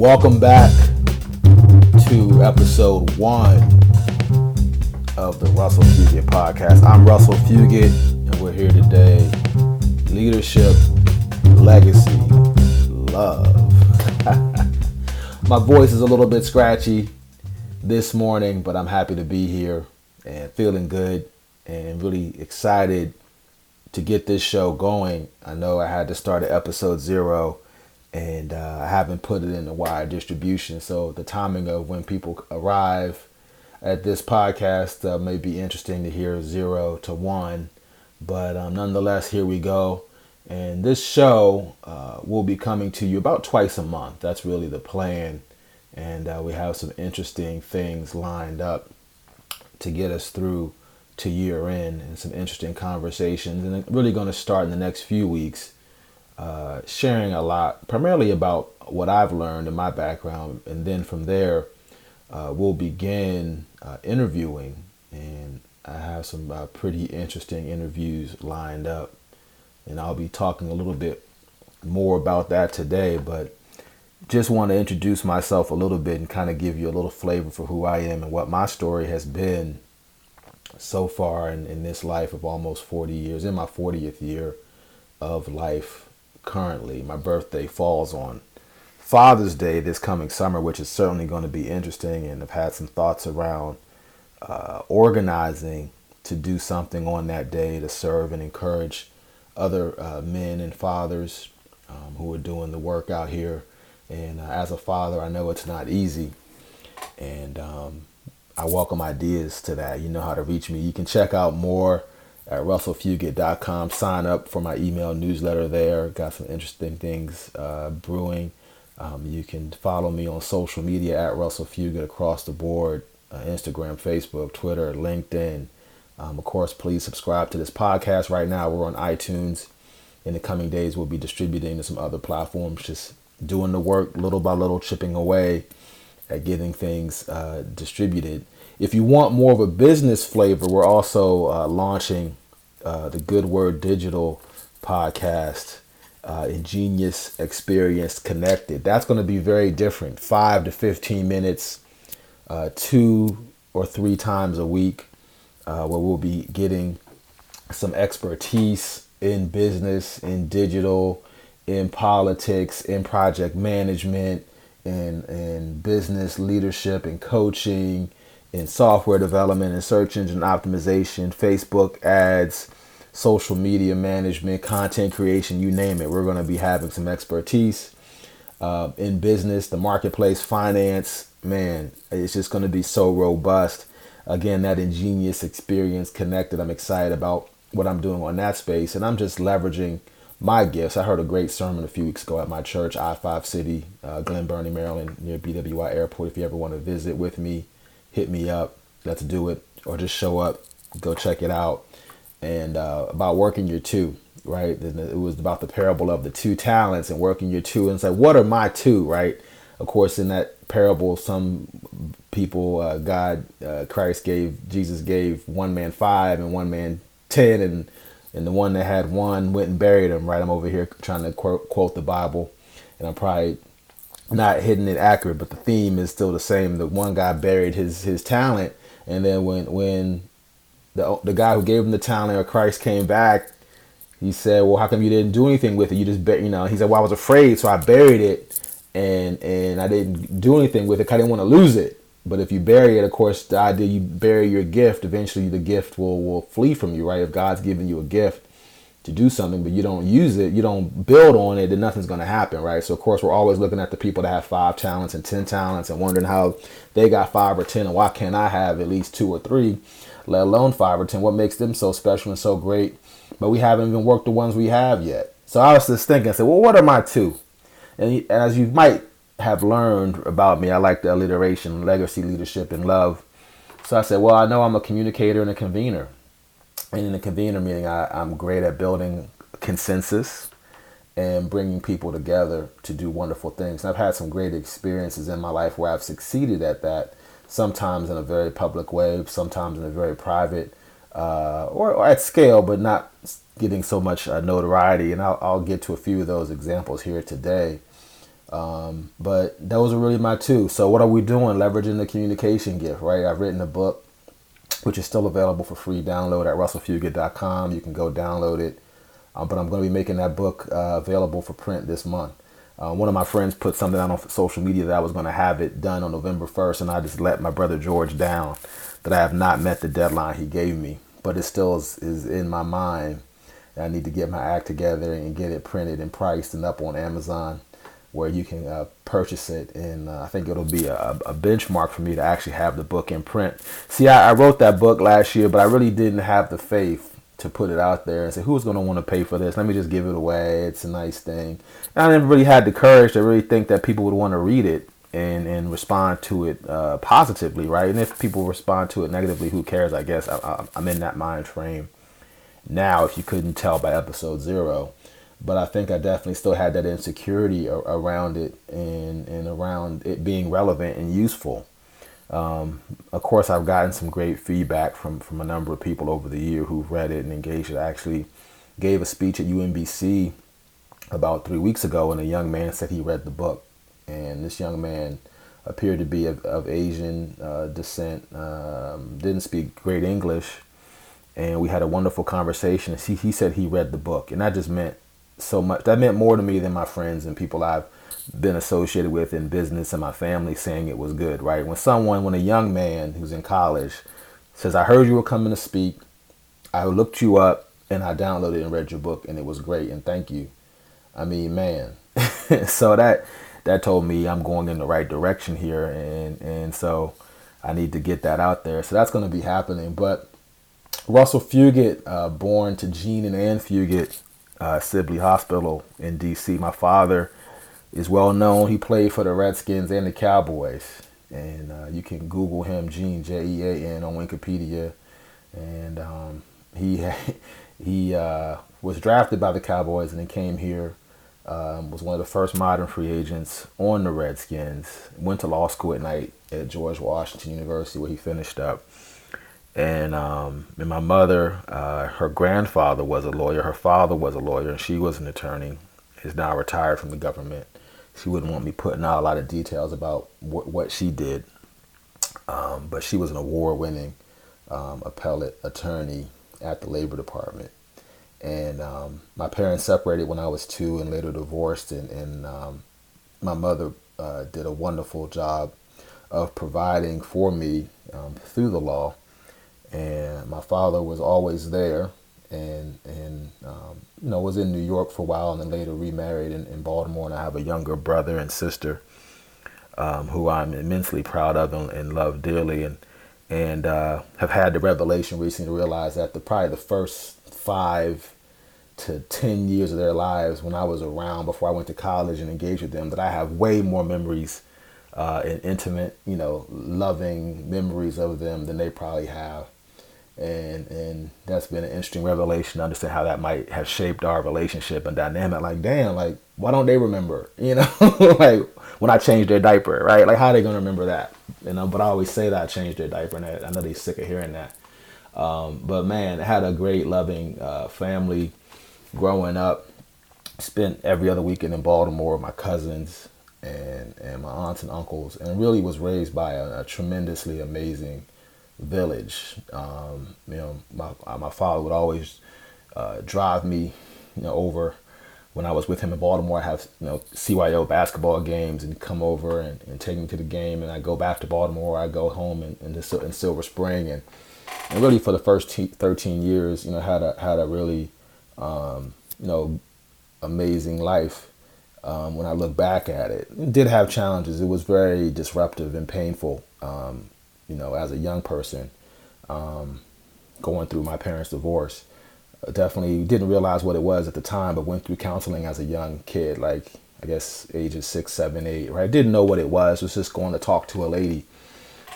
Welcome back to episode one of the Russell Fugett podcast. I'm Russell Fugett, and we're here today. Leadership, legacy, love. My voice is a little bit scratchy this morning, but I'm happy to be here and feeling good and really excited to get this show going. I know I had to start at episode zero and uh, I haven't put it in the wide distribution. So the timing of when people arrive at this podcast uh, may be interesting to hear zero to one, but um, nonetheless, here we go. And this show uh, will be coming to you about twice a month. That's really the plan. And uh, we have some interesting things lined up to get us through to year end and some interesting conversations. And really going to start in the next few weeks uh, sharing a lot, primarily about what I've learned in my background, and then from there, uh, we'll begin uh, interviewing. And I have some uh, pretty interesting interviews lined up, and I'll be talking a little bit more about that today. But just want to introduce myself a little bit and kind of give you a little flavor for who I am and what my story has been so far in, in this life of almost 40 years, in my 40th year of life currently. My birthday falls on Father's Day this coming summer, which is certainly going to be interesting. And I've had some thoughts around uh, organizing to do something on that day to serve and encourage other uh, men and fathers um, who are doing the work out here. And uh, as a father, I know it's not easy. And um, I welcome ideas to that. You know how to reach me. You can check out more at russellfugett.com. Sign up for my email newsletter there. Got some interesting things uh, brewing. Um, you can follow me on social media at Russell Fugett across the board uh, Instagram, Facebook, Twitter, LinkedIn. Um, of course, please subscribe to this podcast. Right now, we're on iTunes. In the coming days, we'll be distributing to some other platforms, just doing the work little by little, chipping away at getting things uh, distributed. If you want more of a business flavor, we're also uh, launching uh, the Good Word Digital podcast, uh, Ingenious Experience Connected. That's going to be very different. Five to 15 minutes, uh, two or three times a week, uh, where we'll be getting some expertise in business, in digital, in politics, in project management, in, in business leadership and coaching in software development and search engine optimization, Facebook ads, social media management, content creation, you name it. We're going to be having some expertise uh, in business, the marketplace, finance. Man, it's just going to be so robust. Again, that ingenious experience connected. I'm excited about what I'm doing on that space, and I'm just leveraging my gifts. I heard a great sermon a few weeks ago at my church, I 5 City, uh, Glen Burnie, Maryland, near BWI Airport. If you ever want to visit with me, hit me up. Let's do it. Or just show up, go check it out. And uh, about working your two, right? It was about the parable of the two talents and working your two. And it's like, what are my two, right? Of course, in that parable, some people, uh, God, uh, Christ gave, Jesus gave one man five and one man ten, and and the one that had one went and buried him. Right? I'm over here trying to quote, quote the Bible, and I'm probably not hitting it accurate, but the theme is still the same. The one guy buried his his talent, and then when when the the guy who gave him the talent or Christ came back, he said, "Well, how come you didn't do anything with it? You just bet, you know." He said, "Well, I was afraid, so I buried it, and and I didn't do anything with it. Because I didn't want to lose it. But if you bury it, of course, the idea you bury your gift, eventually the gift will will flee from you, right? If God's given you a gift." To do something, but you don't use it, you don't build on it, then nothing's going to happen, right? So, of course, we're always looking at the people that have five talents and 10 talents and wondering how they got five or 10 and why can't I have at least two or three, let alone five or 10? What makes them so special and so great? But we haven't even worked the ones we have yet. So, I was just thinking, I said, well, what are my two? And as you might have learned about me, I like the alliteration, legacy, leadership, and love. So I said, well, I know I'm a communicator and a convener. And in a convener meeting, I, I'm great at building consensus and bringing people together to do wonderful things. And I've had some great experiences in my life where I've succeeded at that, sometimes in a very public way, sometimes in a very private uh, or, or, at scale, but not getting so much uh, notoriety. And I'll, I'll, get to a few of those examples here today. Um, but those are really my two. So what are we doing? Leveraging the communication gift, right? I've written a book, which is still available for free download at russellfugett.com. You can go download it. Um, but I'm going to be making that book uh, available for print this month. Uh, one of my friends put something out on social media that I was going to have it done on November 1st, and I just let my brother George down that I have not met the deadline he gave me. But it still is, is in my mind. I need to get my act together and get it printed and priced and up on Amazon where you can uh, purchase it. And uh, I think it'll be a, a, benchmark for me to actually have the book in print. See, I, I, wrote that book last year, but I really didn't have the faith to put it out there and say, who's going to want to pay for this? Let me just give it away. It's a nice thing. And I never really had the courage to really think that people would want to read it and, and respond to it uh, positively, right? And if people respond to it negatively, who cares? I guess I, I'm in that mind frame now, if you couldn't tell by episode zero but I think I definitely still had that insecurity around it and, and around it being relevant and useful. Um, of course, I've gotten some great feedback from, from a number of people over the year who've read it and engaged it. I actually gave a speech at UMBC about three weeks ago, and a young man said he read the book. And this young man appeared to be of, of Asian uh, descent, um, didn't speak great English, and we had a wonderful conversation. He, he said he read the book, and that just meant so much. That meant more to me than my friends and people I've been associated with in business and my family saying it was good, right? When someone, when a young man who's in college says, I heard you were coming to speak, I looked you up and I downloaded and read your book and it was great and thank you. I mean, man. so that that told me I'm going in the right direction here and and so I need to get that out there. So that's going to be happening. But Russell Fugett, uh, born to Jean and Ann Fugett, uh, Sibley Hospital in D.C. My father is well known. He played for the Redskins and the Cowboys. And uh, you can Google him, Jean, J E A N, on Wikipedia. And um, he he uh, was drafted by the Cowboys and then came here. Um, was one of the first modern free agents on the Redskins. Went to law school at night at George Washington University where he finished up and um, and my mother, uh, her grandfather was a lawyer, her father was a lawyer, and she was an attorney. Is now retired from the government. She wouldn't want me putting out a lot of details about what, what she did, um, but she was an award-winning um, appellate attorney at the Labor Department. And um, my parents separated when I was two, and later divorced. And, and um, my mother uh, did a wonderful job of providing for me um, through the law and my father was always there and and um, you know was in New York for a while and then later remarried in, in Baltimore. And I have a younger brother and sister um, who I'm immensely proud of and, and love dearly. And and uh, have had the revelation recently to realize that the probably the first five to 10 years of their lives when I was around before I went to college and engaged with them that I have way more memories uh, and intimate you know loving memories of them than they probably have and and that's been an interesting revelation to understand how that might have shaped our relationship and dynamic. Like damn like why don't they remember? You know like when i changed their diaper right? Like how are they gonna remember that? You know but i always say that i changed their diaper and i know they're sick of hearing that. Um, but man I had a great loving uh, family growing up. Spent every other weekend in baltimore with my cousins and and my aunts and uncles and really was raised by a, a tremendously amazing village. Um, you know, my uh, my father would always uh, drive me, you know, over when I was with him in Baltimore. I have you know CYO basketball games and come over and, and take me to the game, and I go back to Baltimore. I go home in, in, in Silver Spring, and and really for the first t- 13 years, you know, had a had a really um, you know amazing life. Um, when I look back at it, it did have challenges. It was very disruptive and painful. Um, you know, as a young person, um, going through my parents' divorce. Uh, definitely didn't realize what it was at the time, but went through counseling as a young kid, like I guess ages six, seven, eight. Right, didn't know what it was. Was just going to talk to a lady.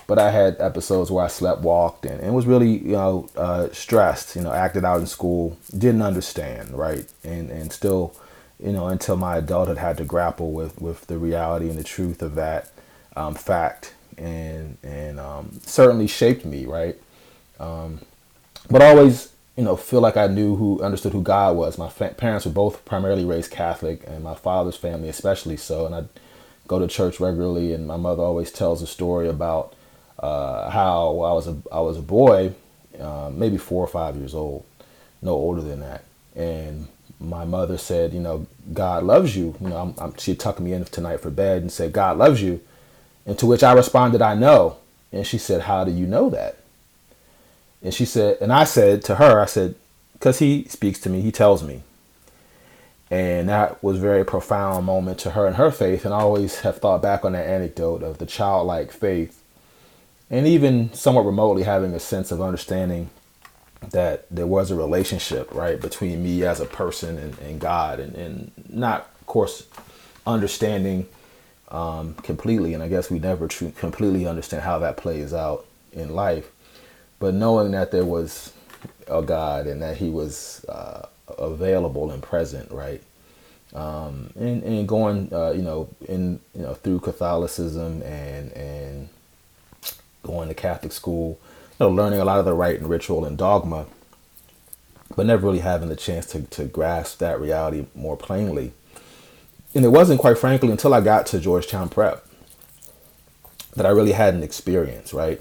But I had episodes where I slept walked and, and was really, you know, uh, stressed. You know, acted out in school, didn't understand, right, and and still, you know, until my adulthood had to grapple with with the reality and the truth of that um, fact and and um, certainly shaped me, right? Um, but always you know, feel like I knew who understood who God was. My fa- parents were both primarily raised Catholic, and my father's family especially so. And I go to church regularly, and my mother always tells a story about uh, how I was a I was a boy, uh, maybe four or five years old, no older than that, and my mother said, you know, God loves you. You know, I'm, I'm, she tucked me in tonight for bed and said, God loves you, and to which I responded, I know. And she said, How do you know that? And she said, and I said to her, I said, because he speaks to me, he tells me. And that was a very profound moment to her and her faith. And I always have thought back on that anecdote of the childlike faith and even somewhat remotely having a sense of understanding that there was a relationship, right, between me as a person and, and God, and, and not, of course, understanding um, completely. And I guess we never tr- completely understand how that plays out in life but knowing that there was a God and that He was uh, available and present, right? Um, and, and going, uh, you know, in you know through Catholicism and and going to Catholic school, you know, learning a lot of the rite and ritual and dogma, but never really having the chance to to grasp that reality more plainly. And it wasn't, quite frankly, until I got to Georgetown Prep that I really had an experience, right?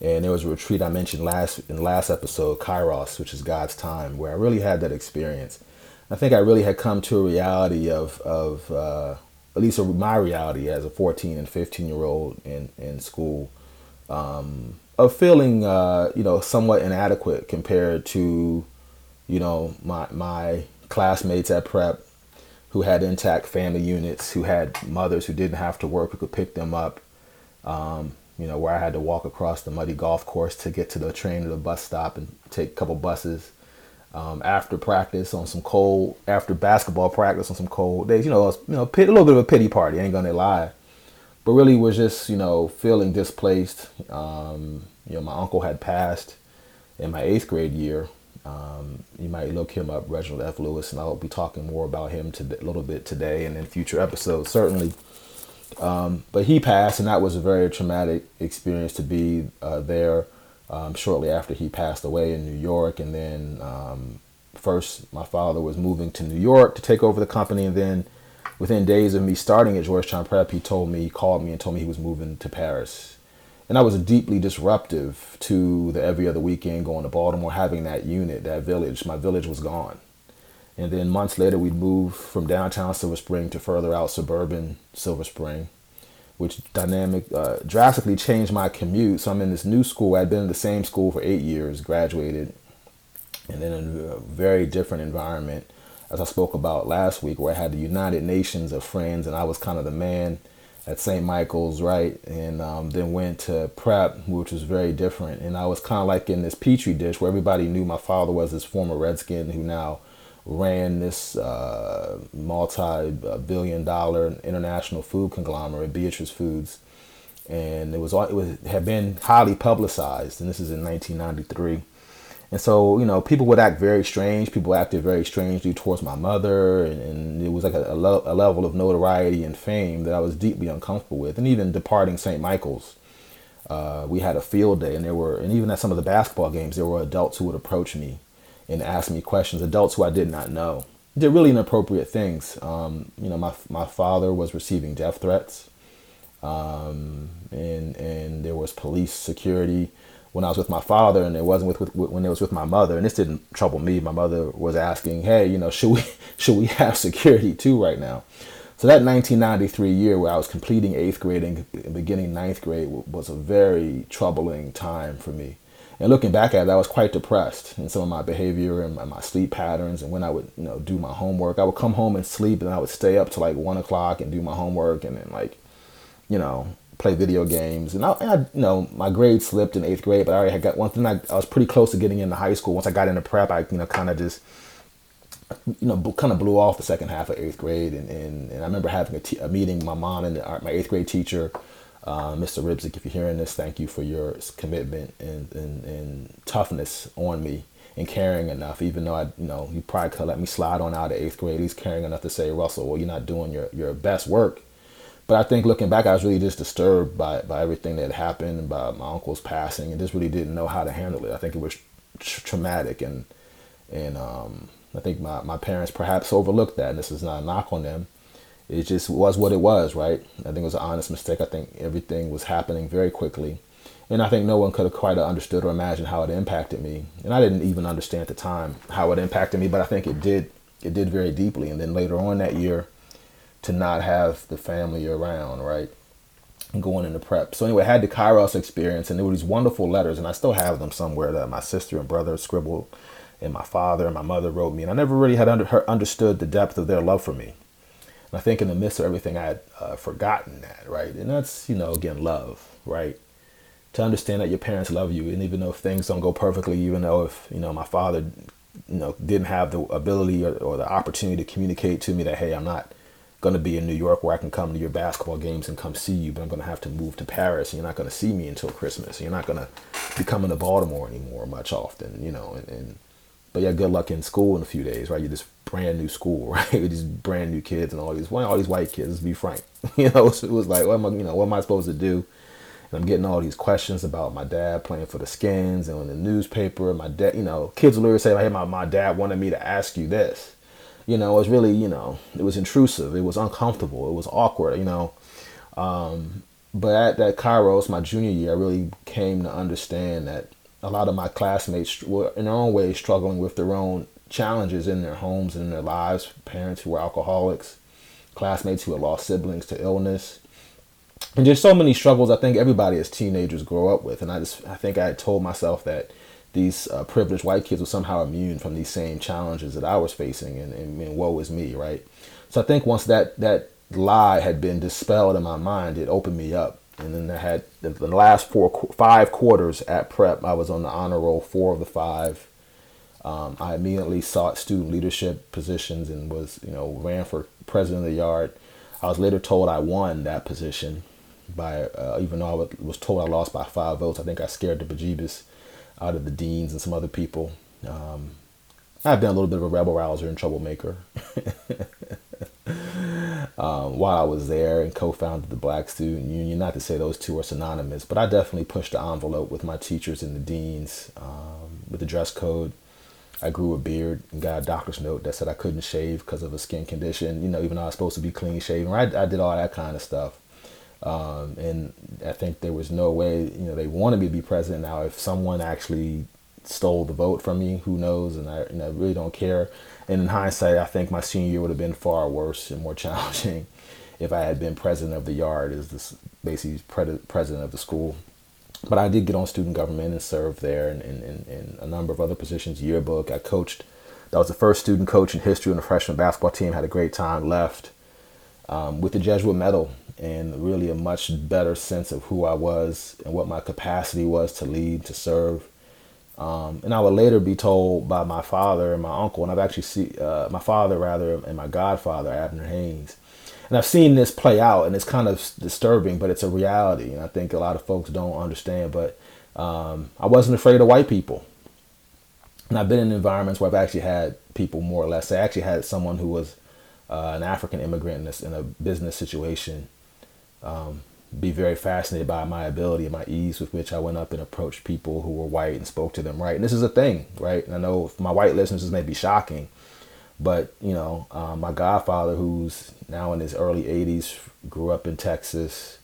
And there was a retreat I mentioned last in last episode, Kairos, which is God's time, where I really had that experience. I think I really had come to a reality of of uh, at least my reality as a 14 and 15 year old in in school um, of feeling uh, you know somewhat inadequate compared to you know my my classmates at prep who had intact family units, who had mothers who didn't have to work, who could pick them up. Um, you know, where I had to walk across the muddy golf course to get to the train or the bus stop and take a couple buses. Um, after practice on some cold, after basketball practice on some cold days, you know, was, you know, a little bit of a pity party. Ain't gonna lie, but really was just you know feeling displaced. Um, you know, my uncle had passed in my eighth grade year. Um, you might look him up, Reginald F. Lewis, and I'll be talking more about him to, a little bit today and in future episodes, certainly. Um, but he passed, and that was a very traumatic experience to be uh, there um, shortly after he passed away in New York. And then um, first, my father was moving to New York to take over the company, and then within days of me starting at Georgetown Prep, he told me, he called me and told me he was moving to Paris. And that was deeply disruptive to the every other weekend going to Baltimore, having that unit, that village. My village was gone. And then months later, we'd move from downtown Silver Spring to further out suburban Silver Spring, which dynamic uh, drastically changed my commute. So I'm in this new school. I'd been in the same school for eight years, graduated, and then in a very different environment, as I spoke about last week, where I had the United Nations of friends, and I was kind of the man at St. Michael's, right? And um, then went to prep, which was very different. And I was kind of like in this petri dish where everybody knew my father was this former Redskin who now ran this uh, multi-billion dollar international food conglomerate, Beatrice Foods, and it was it was had been highly publicized, and this is in 1993. And so, you know, people would act very strange. People acted very strangely towards my mother, and, and it was like a, a, lo- a, level of notoriety and fame that I was deeply uncomfortable with. And even departing St. Michael's, uh, we had a field day, and there were, and even at some of the basketball games, there were adults who would approach me and ask me questions, adults who I did not know. Did really inappropriate things. Um, you know, my, my father was receiving death threats, um, and, and there was police security when I was with my father, and it wasn't with, with, when it was with my mother. And this didn't trouble me. My mother was asking, "Hey, you know, should we should we have security too right now?" So that 1993 year where I was completing eighth grade and beginning ninth grade was a very troubling time for me. And looking back at it, I was quite depressed in some of my behavior and my sleep patterns. And when I would, you know, do my homework, I would come home and sleep, and I would stay up to like one o'clock and do my homework, and then like, you know, play video games. And I, and I you know, my grade slipped in eighth grade, but I already had got one thing. I, I was pretty close to getting into high school. Once I got into prep, I, you know, kind of just, you know, kind of blew off the second half of eighth grade. And, and, and I remember having a, t- a meeting, with my mom and the, my eighth grade teacher uh, Mr. Ribzik, if you're hearing this, thank you for your commitment and, and, and toughness on me and caring enough, even though I, you know, you probably could let me slide on out of eighth grade, least caring enough to say, Russell, well, you're not doing your, your best work. But I think looking back, I was really just disturbed by, by everything that happened, by my uncle's passing, and just really didn't know how to handle it. I think it was tra- traumatic. And, And um, I think my, my parents perhaps overlooked that. And this is not a knock on them. It just was what it was, right? I think it was an honest mistake. I think everything was happening very quickly. And I think no one could have quite understood or imagined how it impacted me. And I didn't even understand at the time how it impacted me, but I think it did. It did very deeply. And then later on that year, to not have the family around, right? Going into prep. So anyway, I had the Kairos experience, and there were these wonderful letters, and I still have them somewhere that my sister and brother scribbled, and my father and my mother wrote me, and I never really had under, understood the depth of their love for me. And I think in the midst of everything, I had uh, forgotten that, right? And that's, you know, again, love, right? To understand that your parents love you, and even though things don't go perfectly, even though if, you know, my father, you know, didn't have the ability or, or the opportunity to communicate to me that, hey, I'm not going to be in New York where I can come to your basketball games and come see you, but I'm going to have to move to Paris. And you're not going to see me until Christmas. You're not going to be coming to Baltimore anymore much often, you know. And, and but yeah, good luck in school in a few days, right? You're this brand new school, right? With these brand new kids and all these, well, all these white kids. Let's be frank, you know. So it was like, what am I, you know, what am I supposed to do? And I'm getting all these questions about my dad playing for the Skins and in the newspaper. My dad, you know, kids literally say, hey, my, my dad wanted me to ask you this you know, it was really, you know, it was intrusive. It was uncomfortable. It was awkward, you know. Um, but at that Kairos, my junior year, I really came to understand that a lot of my classmates were in their own way struggling with their own challenges in their homes and in their lives. Parents who were alcoholics, classmates who had lost siblings to illness, and just so many struggles. I think everybody as teenagers grow up with. And I just, I think I told myself that these uh, privileged white kids were somehow immune from these same challenges that I was facing, and, and, and woe is me, right? So I think once that that lie had been dispelled in my mind, it opened me up. And then I had the, the last four, five quarters at prep. I was on the honor roll, four of the five. Um, I immediately sought student leadership positions and was, you know, ran for president of the yard. I was later told I won that position by, uh, even though I was told I lost by five votes. I think I scared the bejeebus out of the deans and some other people. Um, I've been a little bit of a rebel rouser and troublemaker. um, while I was there and co-founded the Black Student Union, not to say those two are synonymous, but I definitely pushed the envelope with my teachers and the deans um, with the dress code. I grew a beard and got a doctor's note that said I couldn't shave because of a skin condition. You know, even though I was supposed to be clean shaven, I, I did all that kind of stuff. Um, and I think there was no way, you know, they wanted me to be president. Now, if someone actually stole the vote from me, who knows? And I, you know, really don't care. And in hindsight, I think my senior year would have been far worse and more challenging if I had been president of the yard, as this basically president of the school. But I did get on student government and served there in, in a number of other positions. Yearbook, I coached. That was the first student coach in history on the freshman basketball team. Had a great time. Left um, with the Jesuit medal and really a much better sense of who I was and what my capacity was to lead, to serve. Um, and I would later be told by my father and my uncle, and I've actually seen uh, my father rather and my godfather Abner Haynes, and I've seen this play out, and it's kind of disturbing, but it's a reality, and I think a lot of folks don't understand. But um, I wasn't afraid of white people, and I've been in environments where I've actually had people more or less. I actually had someone who was uh, an African immigrant in in a business situation um, be very fascinated by my ability and my ease with which I went up and approached people who were white and spoke to them right. And this is a thing, right? And I know my white listeners this may be shocking, but you know, um, my godfather, who's now in his early 80s, grew up in Texas,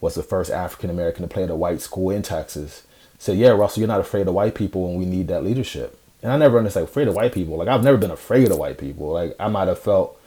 was the first African American to play at a white school in Texas. Said, "Yeah, Russell, you're not afraid of white people, and we need that leadership." And I never understood afraid of white people. Like I've never been afraid of white people. Like I might have felt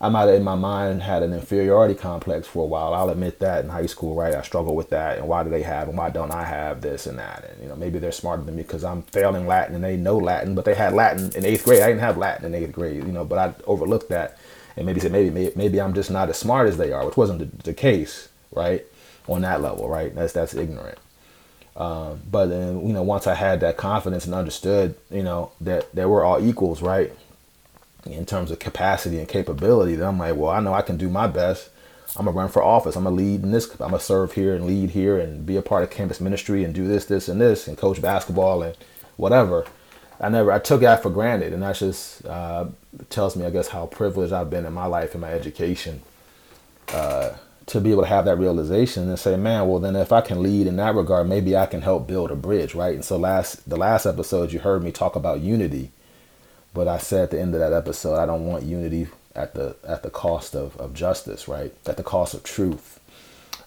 I might have in my mind had an inferiority complex for a while. I'll admit that in high school, right? I struggled with that, and why do they have, and why don't I have this and that? And you know, maybe they're smarter than me because I'm failing Latin and they know Latin, but they had Latin in eighth grade. I didn't have Latin in eighth grade, you know, but I overlooked that and maybe said maybe maybe I'm just not as smart as they are, which wasn't the, the case, right? On that level, right? That's that's ignorant. Um, but then you know, once I had that confidence and understood, you know, that that we're all equals, right? In terms of capacity and capability, then I'm like, well, I know I can do my best. I'm gonna run for office. I'm gonna lead in this. I'm gonna serve here and lead here and be a part of campus ministry and do this, this, and this and coach basketball and whatever. I never, I took that for granted, and that just uh, tells me, I guess, how privileged I've been in my life and my education uh, to be able to have that realization and say, man, well, then if I can lead in that regard, maybe I can help build a bridge, right? And so last, the last episode, you heard me talk about unity But I said at the end of that episode, I don't want unity at the at the cost of, of justice, right? At the cost of truth,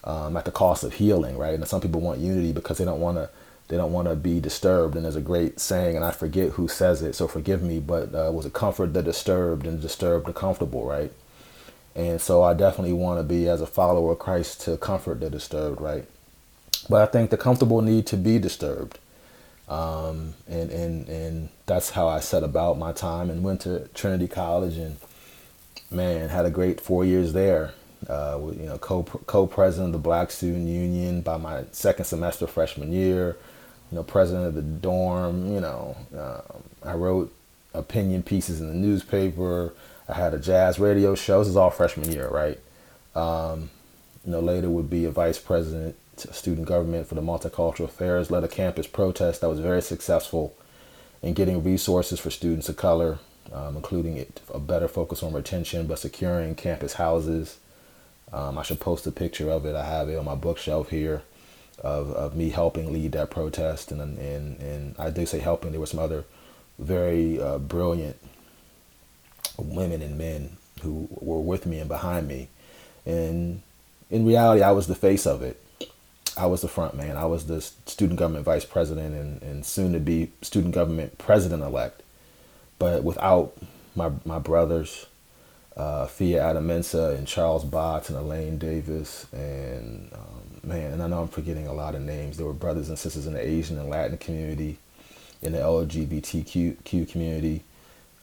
um, at the cost of healing, right? And some people want unity because they don't want to they don't want to be disturbed. And there's a great saying, and I forget who says it, so forgive me, but uh, was it comfort the disturbed and disturb the comfortable, right? And so I definitely want to be, as a follower of Christ, to comfort the disturbed, right? But I think the comfortable need to be disturbed. Um, and, and, and that's how I set about my time and went to Trinity College and man, had a great four years there. Uh, you know, co co-president of the Black Student Union by my second semester freshman year. You know, president of the dorm. You know, uh, I wrote opinion pieces in the newspaper. I had a jazz radio show. This is all freshman year, right? Um, you know, later would be a vice president student government for the multicultural affairs. Led a campus protest that was very successful in getting resources for students of color, um, including a better focus on retention, but securing campus houses. Um, I should post a picture of it. I have it on my bookshelf here of, of me helping lead that protest. And, and, and I do say helping. There were some other very uh, brilliant women and men who were with me and behind me. And in reality, I was the face of it. I was the front man. I was the student government vice president and, and soon to be student government president elect. But without my, my brothers, uh, Fia Adamensa and Charles Botts and Elaine Davis and um, man, and I know I'm forgetting a lot of names. There were brothers and sisters in the Asian and Latin community, in the LGBTQ community,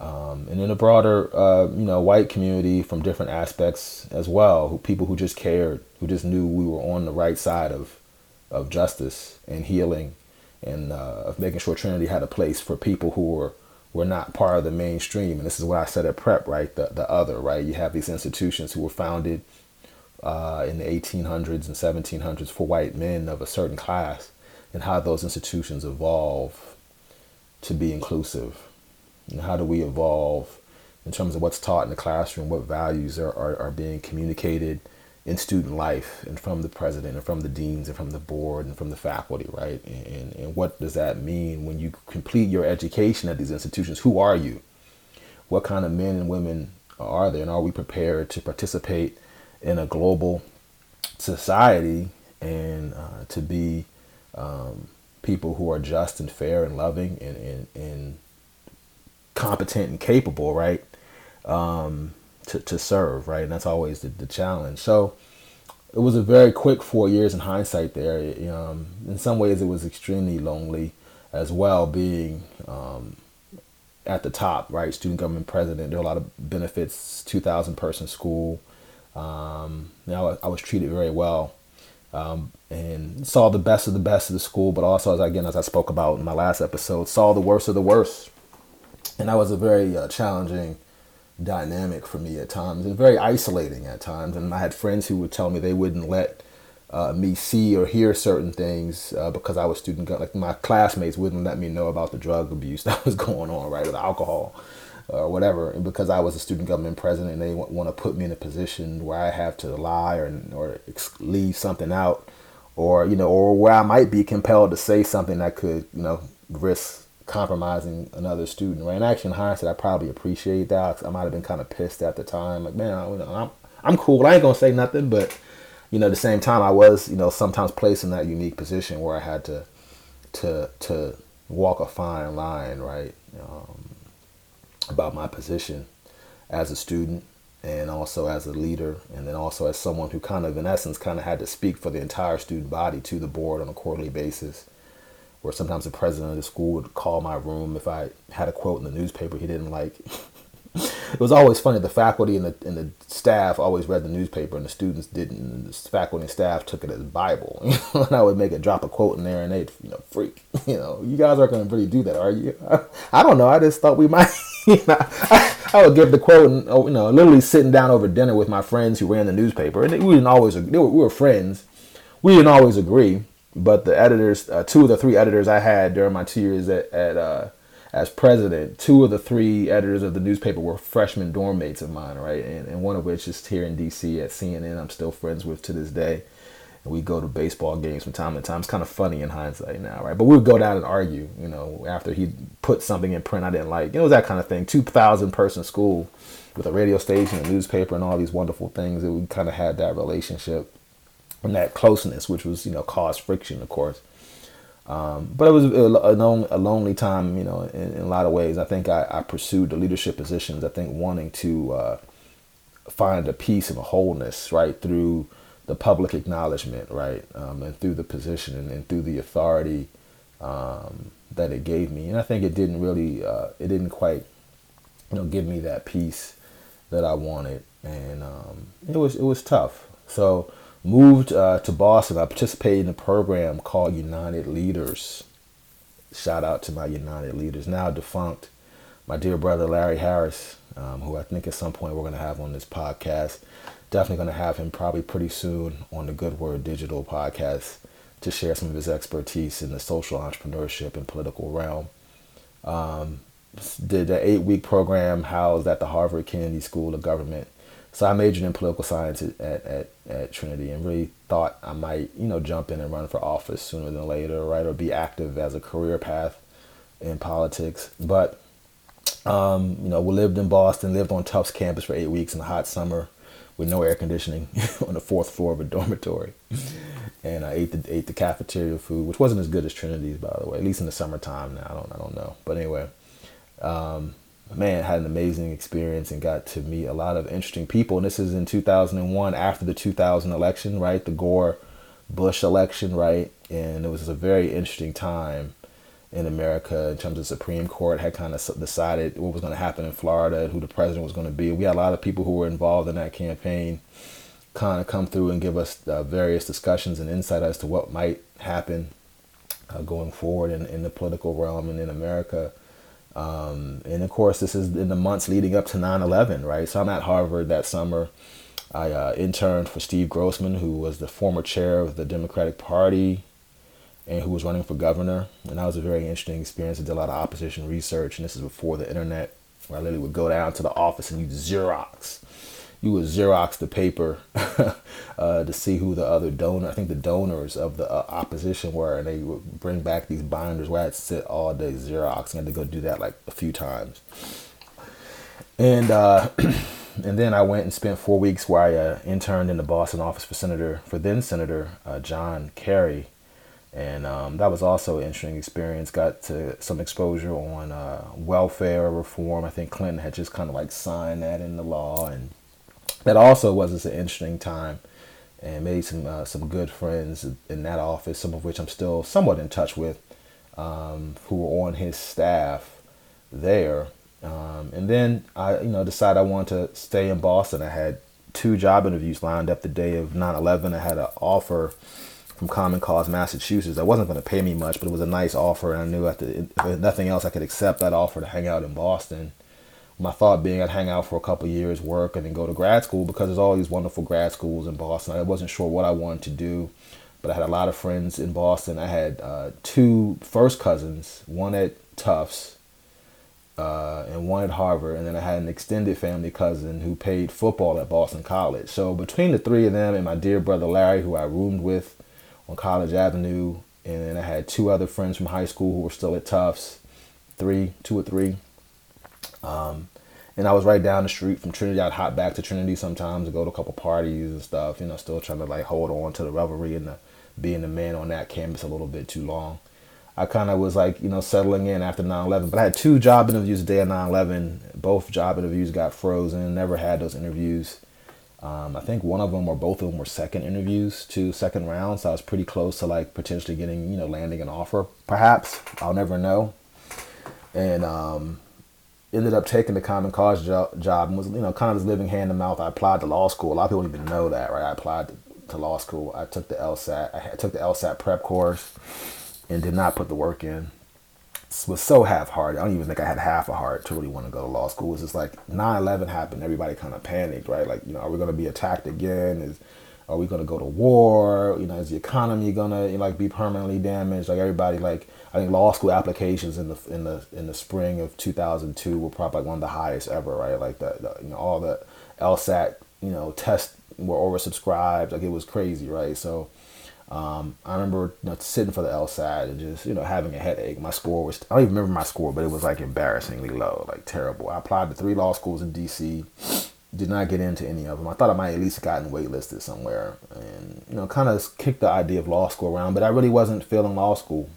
um, and in a broader, uh, you know, white community from different aspects as well. Who, people who just cared, who just knew we were on the right side of, of justice and healing, and uh, of making sure Trinity had a place for people who were were not part of the mainstream. And this is what I said at prep, right? The the other, right? You have these institutions who were founded uh, in the 1800s and 1700s for white men of a certain class, and how those institutions evolve to be inclusive and how do we evolve in terms of what's taught in the classroom, what values are, are, are being communicated in student life and from the president and from the deans and from the board and from the faculty, right? And, and what does that mean when you complete your education at these institutions? Who are you? What kind of men and women are there? And are we prepared to participate in a global society and uh, to be um, people who are just and fair and loving and, and, and competent and capable, right? Um, to, to serve, right? And that's always the, the challenge. So it was a very quick four years in hindsight there. Um, in some ways, it was extremely lonely as well, being um, at the top, right? Student government president. There are a lot of benefits, 2,000 person school. Um, now I was treated very well. Um, and saw the best of the best of the school, but also, as again, as I spoke about in my last episode, saw the worst of the worst and that was a very uh, challenging dynamic for me at times and very isolating at times and i had friends who would tell me they wouldn't let uh, me see or hear certain things uh, because i was student government. like my classmates wouldn't let me know about the drug abuse that was going on right or the alcohol or whatever and because i was a student government president and they want to put me in a position where i have to lie or, or leave something out or you know or where i might be compelled to say something that could you know risk compromising another student, right? And actually, in hindsight, I probably appreciate that. I might have been kind of pissed at the time, like, man, I, know, I'm I'm cool. I ain't gonna say nothing, but you know, at the same time, I was, you know, sometimes placed in that unique position where I had to to to walk a fine line, right, um, about my position as a student and also as a leader, and then also as someone who kind of, in essence, kind of had to speak for the entire student body to the board on a quarterly basis or sometimes the president of the school would call my room if I had a quote in the newspaper he didn't like. it was always funny. The faculty and the and the staff always read the newspaper, and the students didn't. And the faculty and staff took it as Bible. and I would make a drop a quote in there, and they'd you know freak. You know, you guys aren't going to really do that, are you? I, don't know. I just thought we might. you know, I, I, would give the quote, and oh, you know, literally sitting down over dinner with my friends who ran the newspaper, and we didn't always. We were, we were friends. We didn't always agree but the editors, uh, two of the three editors I had during my two years at, at uh, as president, two of the three editors of the newspaper were freshman dorm mates of mine, right? And, and one of which is here in DC at CNN, I'm still friends with to this day. and we go to baseball games from time to time. It's kind of funny in hindsight now, right? But we would go down and argue, you know, after he put something in print I didn't like. You know, that kind of thing. 2,000 person school with a radio station, a newspaper, and all these wonderful things. That we kind of had that relationship and that closeness, which was, you know, caused friction, of course. Um, but it was a, a, lonely time, you know, in, in, a lot of ways. I think I, I, pursued the leadership positions. I think wanting to uh, find a peace and a wholeness, right, through the public acknowledgement, right, um, and through the position and, and through the authority um, that it gave me. And I think it didn't really, uh, it didn't quite, you know, give me that peace that I wanted, and um, it was it was tough. So moved uh, to Boston. I participated in a program called United Leaders. Shout out to my United Leaders, now defunct. My dear brother Larry Harris, um, who I think at some point we're going to have on this podcast. Definitely going to have him probably pretty soon on the Good Word Digital podcast to share some of his expertise in the social entrepreneurship and political realm. Um, did an eight week program housed at the Harvard Kennedy School of Government. So I majored in political science at, at, at Trinity and really thought I might, you know, jump in and run for office sooner than later, right? Or be active as a career path in politics. But um, you know, we lived in Boston, lived on Tufts campus for eight weeks in the hot summer with no air conditioning on the fourth floor of a dormitory. And I ate the ate the cafeteria food, which wasn't as good as Trinity's, by the way. At least in the summertime. Now I don't I don't know, but anyway, um, man, had an amazing experience and got to meet a lot of interesting people. And this is in 2001, after the 2000 election, right? The Gore Bush election, right? And it was a very interesting time in America in terms of Supreme Court had kind of decided what was going to happen in Florida and who the president was going to be. We had a lot of people who were involved in that campaign kind of come through and give us uh, various discussions and insight as to what might happen uh, going forward in, in the political realm and in America. Um, and of course, this is in the months leading up to 9 11, right? So I'm at Harvard that summer. I uh, interned for Steve Grossman, who was the former chair of the Democratic Party and who was running for governor. And that was a very interesting experience. I did a lot of opposition research, and this is before the internet, where I literally would go down to the office and use Xerox. You would Xerox the paper uh, to see who the other donor, I think the donors of the uh, opposition were, and they would bring back these binders where I'd sit all day Xerox, and had to go do that like a few times. And uh, and then I went and spent four weeks where I uh, interned in the Boston office for Senator, for then Senator uh, John Kerry and um, that was also an interesting experience. Got to some exposure on uh, welfare reform. I think Clinton had just kind of like signed that into law, and that also was an interesting time, and made some uh, some good friends in that office. Some of which I'm still somewhat in touch with, um, who were on his staff there. Um, and then I, you know, decided I wanted to stay in Boston. I had two job interviews lined up the day of 9/11. I had an offer from Common Cause Massachusetts. That wasn't going to pay me much, but it was a nice offer, and I knew if nothing else, I could accept that offer to hang out in Boston. My thought being I'd hang out for a couple years, work, and then go to grad school because there's all these wonderful grad schools in Boston. I wasn't sure what I wanted to do, but I had a lot of friends in Boston. I had uh, two first cousins, one at Tufts uh, and one at Harvard, and then I had an extended family cousin who played football at Boston College. So between the three of them and my dear brother Larry, who I roomed with on College Avenue, and then I had two other friends from high school who were still at Tufts, three, two or three. Um, and I was right down the street from Trinity. I'd hop back to Trinity sometimes and go to a couple parties and stuff. You know, still trying to like hold on to the revelry and the, being the man on that campus a little bit too long. I kind of was like, you know, settling in after 9/11. But I had two job interviews a day of 9/11. Both job interviews got frozen. Never had those interviews. Um, I think one of them or both of them were second interviews to second round, so I was pretty close to like potentially getting, you know, landing an offer. Perhaps I'll never know. And um, ended up taking the Common Cause jo- job and was, you know, kind of just living hand to mouth. I applied to law school. A lot of people don't even know that, right? I applied to, to law school. I took the LSAT. I took the LSAT prep course and did not put the work in was so half-hearted. I don't even think I had half a heart to really want to go to law school. It was just like 9/11 happened. Everybody kind of panicked, right? Like, you know, are we going to be attacked again? Is are we going to go to war? You know, is the economy going to you know, like be permanently damaged? Like everybody, like I think law school applications in the in the in the spring of 2002 were probably like one of the highest ever, right? Like the, the you know all the LSAT you know tests were oversubscribed. Like it was crazy, right? So Um, I remember you know, sitting for the LSAT and just you know having a headache. My score was I don't even remember my score, but it was like embarrassingly low, like terrible. I applied to three law schools in DC, did not get into any of them. I thought I might at least gotten waitlisted somewhere, and you know kind of kicked the idea of law school around, but I really wasn't feeling law school.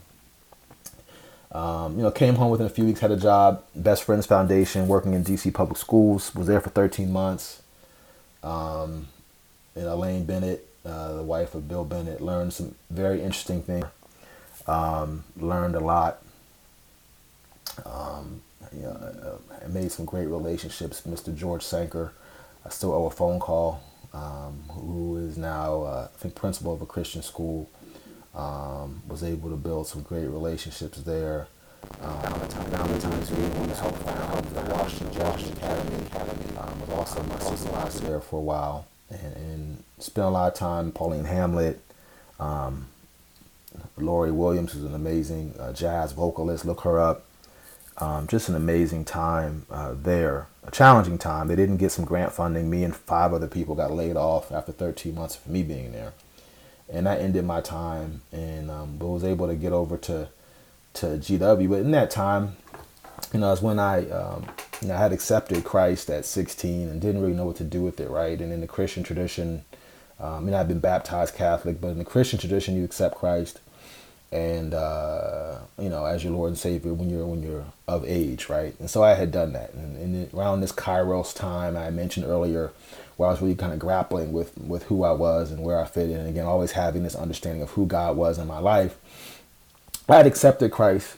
Um, you know, came home within a few weeks, had a job, Best Friends Foundation, working in DC public schools. Was there for 13 months. Um, and Elaine Bennett, uh, the wife of Bill Bennett, learned some very interesting things. Um, learned a lot. Um, you know, uh, I made some great relationships. Mr. George Sanker, I still owe a phone call. Um, who is now, uh, I think, principal of a Christian school um, was able to build some great relationships there. Um, down the time, down the time to found the Washington Washington Academy. Academy um, was also my supervisor there for a while, and, and spent a lot of time. Pauline Hamlet, um, Williams, who's an amazing uh, jazz vocalist. Look her up. Um, just an amazing time uh, there. A challenging time. They didn't get some grant funding. Me and five other people got laid off after 13 months of me being there and that ended my time. And um, was able to get over to to GW. But in that time, you know, it's when I um, you know I had accepted Christ at 16 and didn't really know what to do with it, right? And in the Christian tradition, um, you know, I've been baptized Catholic, but in the Christian tradition, you accept Christ and uh, you know as your Lord and Savior when you're when you're of age, right? And so I had done that, and, and around this Kairos time I mentioned earlier, where I was really kind of grappling with with who I was and where I fit in. And again, always having this understanding of who God was in my life. I had accepted Christ.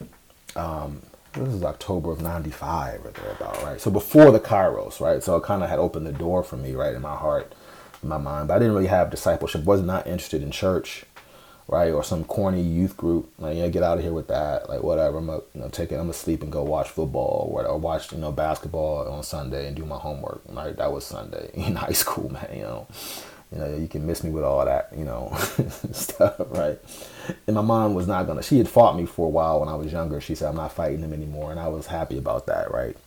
Um, this is October of '95 or thereabout, right? So before the Kairos, right? So it kind of had opened the door for me, right, in my heart, in my mind. But I didn't really have discipleship. Was not interested in church right? Or some corny youth group. Like, yeah, get out of here with that. Like, whatever. I'm gonna, you know, take it. I'm gonna sleep and go watch football or, or watch, you know, basketball on Sunday and do my homework. Right? That was Sunday in high school, man. You know, you know, you can miss me with all that, you know, stuff, right? And my mom was not gonna. She had fought me for a while when I was younger. She said I'm not fighting him anymore, and I was happy about that, right?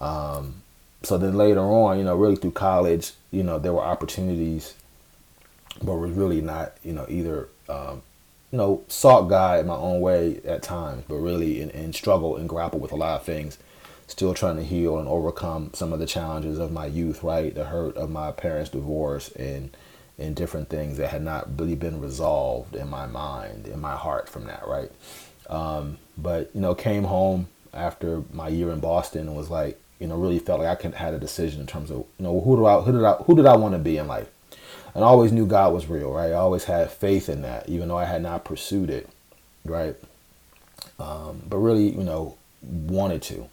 Um, so then later on, you know, really through college, you know, there were opportunities, but was really not, you know, either um, you know, sought God in my own way at times, but really and, in struggle and grapple with a lot of things. Still trying to heal and overcome some of the challenges of my youth, right? The hurt of my parents' divorce and and different things that had not really been resolved in my mind, in my heart from that, right? Um, but you know, came home after my year in Boston and was like, you know, really felt like I had a decision in terms of, you know, who do I who did I who did I want to be in life? And I always knew God was real, right? I always had faith in that, even though I had not pursued it, right? Um, but really, you know, wanted to.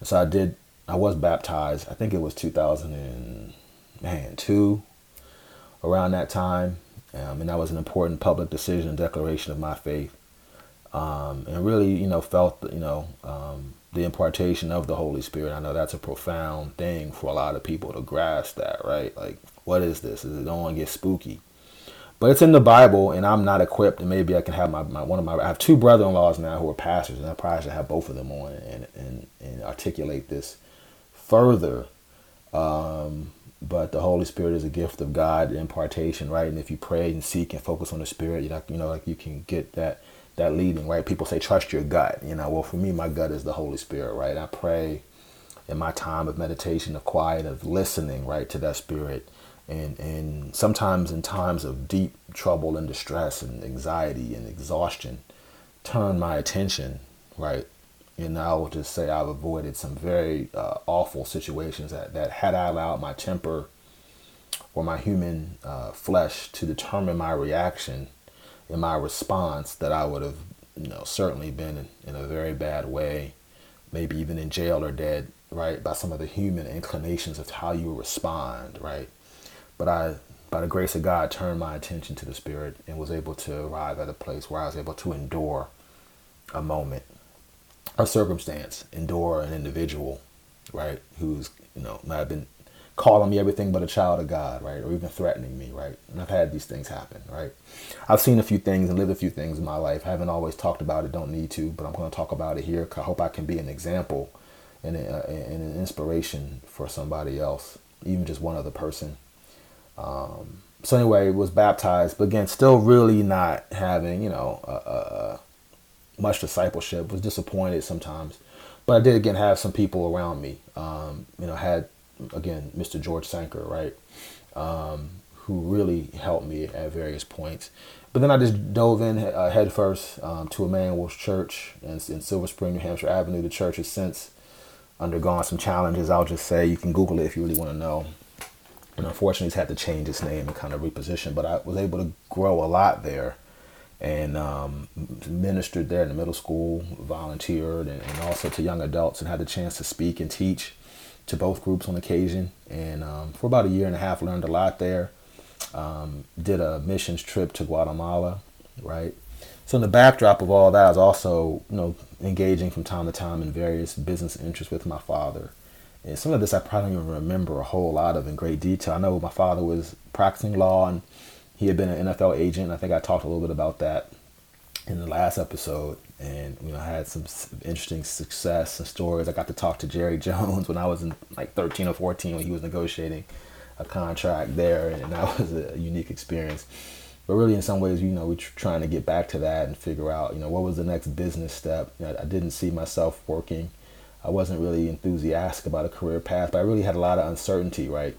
And so I did. I was baptized. I think it was 2002, around that time, um, and that was an important public decision, declaration of my faith, um, and really, you know, felt, you know, um, the impartation of the Holy Spirit. I know that's a profound thing for a lot of people to grasp that, right? Like what is this? Is it don't want to get spooky? But it's in the Bible, and I'm not equipped, and maybe I can have my, my one of my I have two brother-in-laws now who are pastors, and I probably should have both of them on and and, and articulate this further. Um, but the Holy Spirit is a gift of God, impartation, right? And if you pray and seek and focus on the Spirit, you know, you know, like you can get that that leading, right? People say trust your gut, you know. Well, for me, my gut is the Holy Spirit, right? I pray in my time of meditation, of quiet, of listening, right, to that Spirit and and sometimes in times of deep trouble and distress and anxiety and exhaustion turn my attention right? And I will just say I've avoided some very uh, awful situations that, that had I allowed my temper or my human uh, flesh to determine my reaction and my response that I would have you know certainly been in, in a very bad way maybe even in jail or dead right? By some of the human inclinations of how you respond right but I, by the grace of God, turned my attention to the Spirit and was able to arrive at a place where I was able to endure a moment, a circumstance, endure an individual, right, who's, you know, might have been calling me everything but a child of God, right, or even threatening me, right. And I've had these things happen, right. I've seen a few things and lived a few things in my life. I haven't always talked about it, don't need to, but I'm going to talk about it here. I hope I can be an example and, a, and an inspiration for somebody else, even just one other person um, so anyway, was baptized, but again, still really not having, you know, uh, uh, much discipleship. Was disappointed sometimes, but I did again have some people around me. Um, you know, had again Mr. George Sanker, right, um, who really helped me at various points. But then I just dove in uh, headfirst um, to Emmanuel's Church in, in Silver Spring, New Hampshire Avenue. The church has since undergone some challenges. I'll just say you can Google it if you really want to know. And unfortunately, it's had to change its name and kind of reposition. But I was able to grow a lot there and um, ministered there in the middle school, volunteered, and, and, also to young adults, and had the chance to speak and teach to both groups on occasion. And um, for about a year and a half, learned a lot there. Um, did a missions trip to Guatemala, right? So in the backdrop of all that, I was also, you know, engaging from time to time in various business interests with my father. And some of this I probably don't even remember a whole lot of in great detail. I know my father was practicing law and he had been an NFL agent. I think I talked a little bit about that in the last episode. And, you know, I had some interesting success and stories. I got to talk to Jerry Jones when I was in like 13 or 14 when he was negotiating a contract there. And that was a unique experience but really in some ways you know we're trying to get back to that and figure out you know what was the next business step you know, i didn't see myself working i wasn't really enthusiastic about a career path but i really had a lot of uncertainty right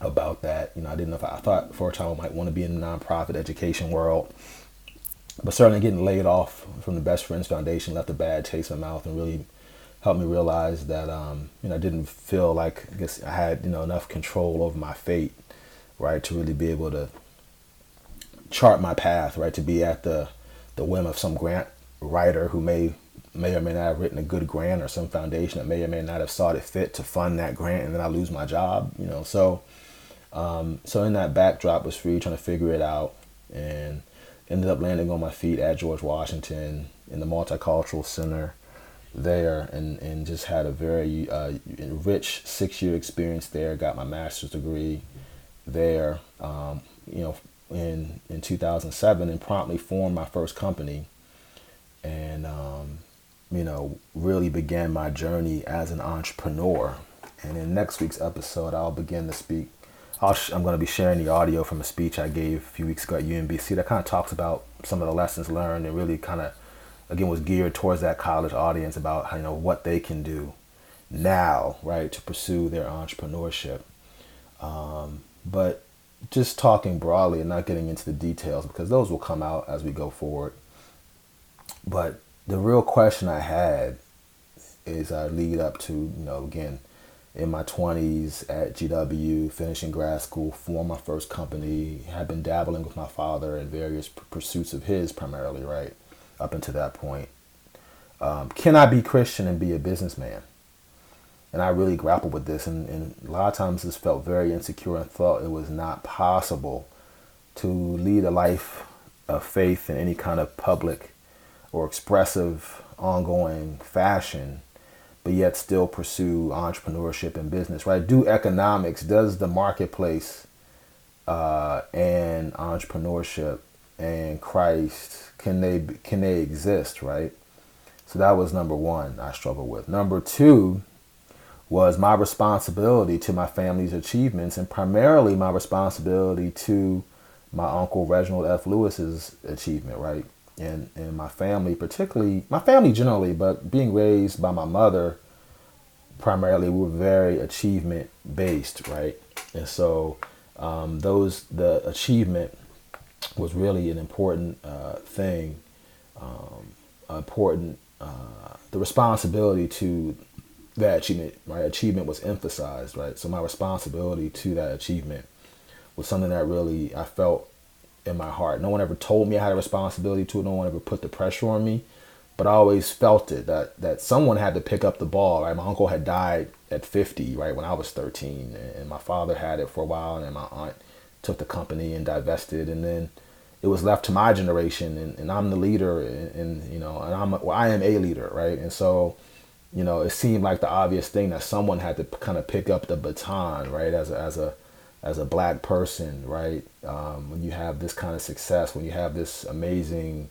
about that you know i didn't know if i, I thought for a time i might want to be in the nonprofit education world but certainly getting laid off from the best friends foundation left a bad taste in my mouth and really helped me realize that um, you know i didn't feel like i guess i had you know enough control over my fate right to really be able to chart my path, right? To be at the the whim of some grant writer who may may or may not have written a good grant or some foundation that may or may not have sought it fit to fund that grant and then I lose my job, you know. So um, so in that backdrop was free trying to figure it out and ended up landing on my feet at George Washington in the multicultural center there and, and just had a very uh, rich six year experience there got my master's degree there um, you know in in 2007 and promptly formed my first company and um, you know really began my journey as an entrepreneur and in next week's episode i'll begin to speak i am going to be sharing the audio from a speech i gave a few weeks ago at umbc that kind of talks about some of the lessons learned and really kind of again was geared towards that college audience about you know what they can do now right to pursue their entrepreneurship um, but just talking broadly and not getting into the details because those will come out as we go forward. But the real question I had is I lead up to, you know, again, in my 20s at GW, finishing grad school, formed my first company, had been dabbling with my father in various pursuits of his primarily, right, up until that point. Um, can I be Christian and be a businessman? and I really grappled with this, and, and a lot of times this felt very insecure and thought it was not possible to lead a life of faith in any kind of public or expressive, ongoing fashion, but yet still pursue entrepreneurship and business, right? Do economics, does the marketplace uh, and entrepreneurship and Christ, can they, can they exist, right? So that was number one I struggled with. Number two, was my responsibility to my family's achievements and primarily my responsibility to my uncle Reginald F. Lewis's achievement, right? And and my family, particularly my family generally, but being raised by my mother, primarily were very achievement based, right? And so um, those the achievement was really an important uh, thing, um, important uh, the responsibility to that achievement, right? Achievement was emphasized, right? So my responsibility to that achievement was something that really I felt in my heart. No one ever told me I had a responsibility to it. No one ever put the pressure on me, but I always felt it that that someone had to pick up the ball. Right, my uncle had died at 50, right when I was 13, and my father had it for a while, and my aunt took the company and divested, and then it was left to my generation, and, and I'm the leader, and, and you know, and I'm well, I am a leader, right, and so you know, it seemed like the obvious thing that someone had to kind of pick up the baton, right? As a, as a, as a black person, right? Um, when you have this kind of success, when you have this amazing